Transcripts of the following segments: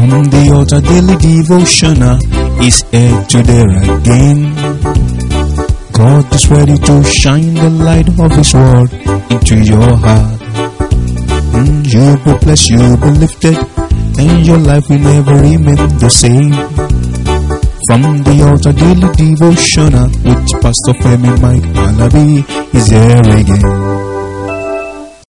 From the altar daily devotional is here today again. God is ready to shine the light of His word into your heart. Mm, you'll be blessed, you'll be lifted, and your life will never remain the same. From the altar daily devotional with Pastor Femi Mike Alabi is here again.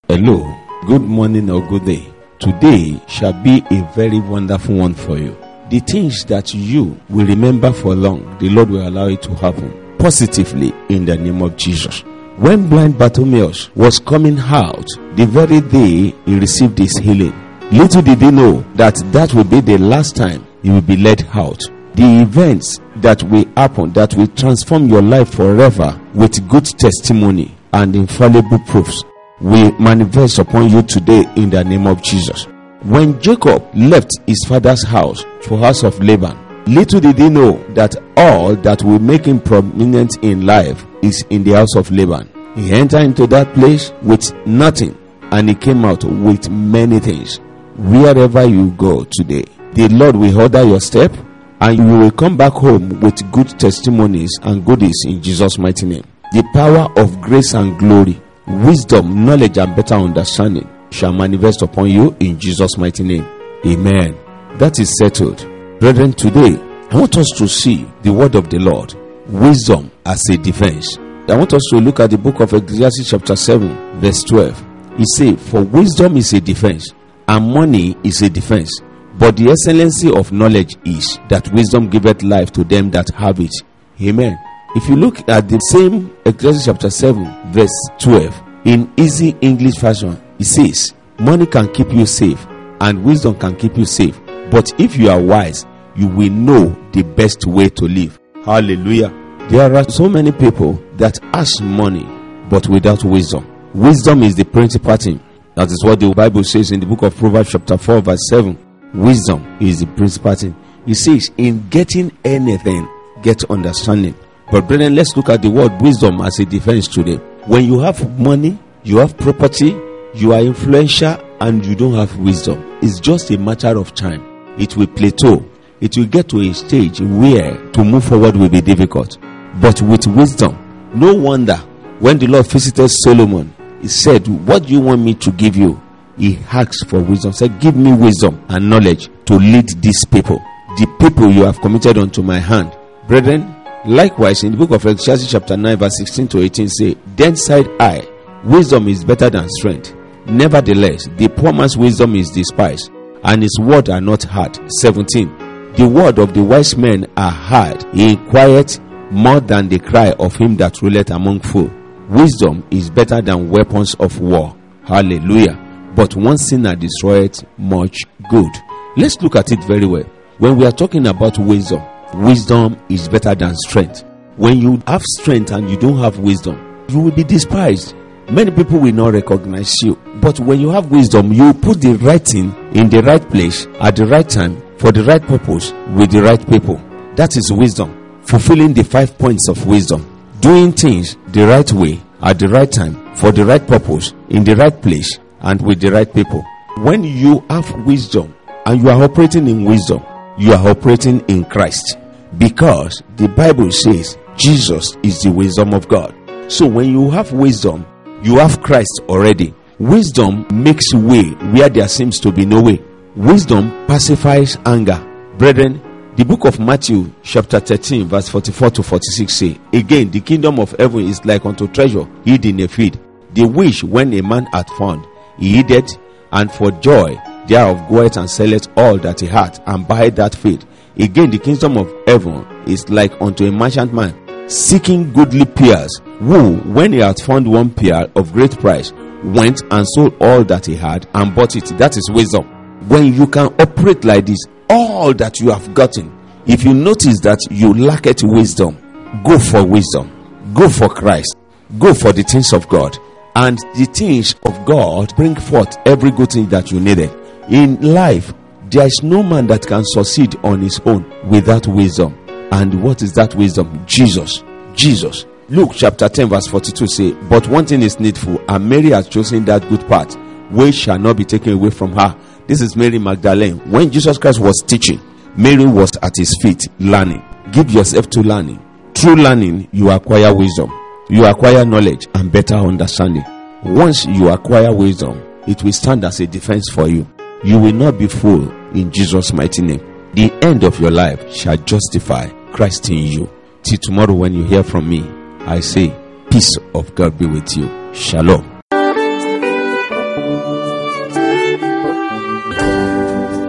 Hello, good morning or good day. Today shall be a very wonderful one for you. The things that you will remember for long, the Lord will allow it to happen positively in the name of Jesus. When blind Bartimaeus was coming out, the very day he received his healing, little did he know that that will be the last time he will be let out. The events that will happen, that will transform your life forever with good testimony and infallible proofs will manifest upon you today in the name of Jesus. When Jacob left his father's house for house of Laban, little did he know that all that will make him prominent in life is in the house of Laban. He entered into that place with nothing and he came out with many things. Wherever you go today, the Lord will order your step and you will come back home with good testimonies and goodies in Jesus' mighty name. The power of grace and glory wisdom, knowledge, and better understanding shall manifest upon you in Jesus' mighty name. Amen. That is settled. Brethren, today I want us to see the word of the Lord, wisdom as a defense. I want us to look at the book of Ecclesiastes, chapter 7, verse 12. He said, For wisdom is a defense, and money is a defense. But the excellency of knowledge is that wisdom giveth life to them that have it. Amen. If you look at the same Ecclesiastes chapter 7, verse 12, in easy English fashion, it says, Money can keep you safe, and wisdom can keep you safe. But if you are wise, you will know the best way to live. Hallelujah. There are so many people that ask money, but without wisdom. Wisdom is the principal thing. That is what the Bible says in the book of Proverbs, chapter 4, verse 7. Wisdom is the principal thing. It says, In getting anything, get understanding. But brethren, let's look at the word wisdom as a defense today. When you have money, you have property, you are influential, and you don't have wisdom, it's just a matter of time. It will plateau. It will get to a stage where to move forward will be difficult. But with wisdom, no wonder when the Lord visited Solomon, he said, What do you want me to give you? He asked for wisdom. Said, Give me wisdom and knowledge to lead these people. The people you have committed unto my hand. Brethren, Likewise, in the book of Ecclesiastes, chapter 9, verse 16 to 18, say, Then said I, Wisdom is better than strength. Nevertheless, the poor man's wisdom is despised, and his word are not heard. 17. The word of the wise men are heard, he quiet more than the cry of him that ruleth among fools. Wisdom is better than weapons of war. Hallelujah. But one sinner destroyeth much good. Let's look at it very well. When we are talking about wisdom, wisdom is better than strength. When you have strength and you don't have wisdom, you will be despised. Many people will not recognize you. But when you have wisdom, you put the right thing in the right place at the right time for the right purpose with the right people. That is wisdom. Fulfilling the five points of wisdom. Doing things the right way at the right time for the right purpose in the right place and with the right people. When you have wisdom and you are operating in wisdom, you are operating in Christ because the Bible says Jesus is the wisdom of God. So when you have wisdom, you have Christ already. Wisdom makes way where there seems to be no way. Wisdom pacifies anger. Brethren, the book of Matthew, chapter 13, verse 44 to 46 say, Again, the kingdom of heaven is like unto treasure hid in a field, the which when a man hath found, he hid it, and for joy thereof goeth and selleth all that he hath, and buyeth that field. Again, the kingdom of heaven is like unto a merchant man seeking goodly pearls, who, when he had found one pearl of great price, went and sold all that he had and bought it. That is wisdom. When you can operate like this, all that you have gotten, if you notice that you lack it wisdom, go for wisdom, go for Christ, go for the things of God, and the things of God bring forth every good thing that you needed. In life, there is no man that can succeed on his own without wisdom. And what is that wisdom? Jesus. Jesus. Luke chapter 10, verse 42 say, But one thing is needful, and Mary has chosen that good part, which shall not be taken away from her. This is Mary Magdalene. When Jesus Christ was teaching, Mary was at his feet learning. Give yourself to learning. Through learning, you acquire wisdom, you acquire knowledge and better understanding. Once you acquire wisdom, it will stand as a defense for you. You will not be fooled in Jesus' mighty name. The end of your life shall justify Christ in you. Till tomorrow, when you hear from me, I say, Peace of God be with you. Shalom.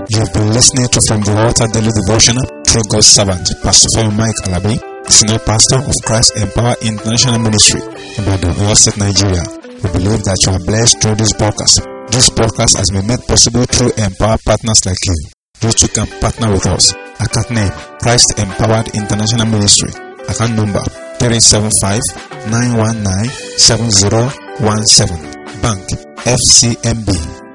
You've been listening to From the Altar Daily Devotional through God's servant, Pastor Mike Alabi, Senior Pastor of Christ Empower International Ministry in State, Nigeria. We believe that you are blessed through this podcast. This podcast has been made possible through Empower partners like you. You too can partner with us. Account name Christ Empowered International Ministry. Account number 375 919 7017. Bank FCMB.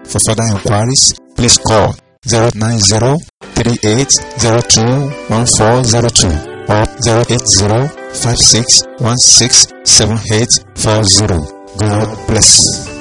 For further inquiries, please call 090 3802 or 080 5616 7840. God bless.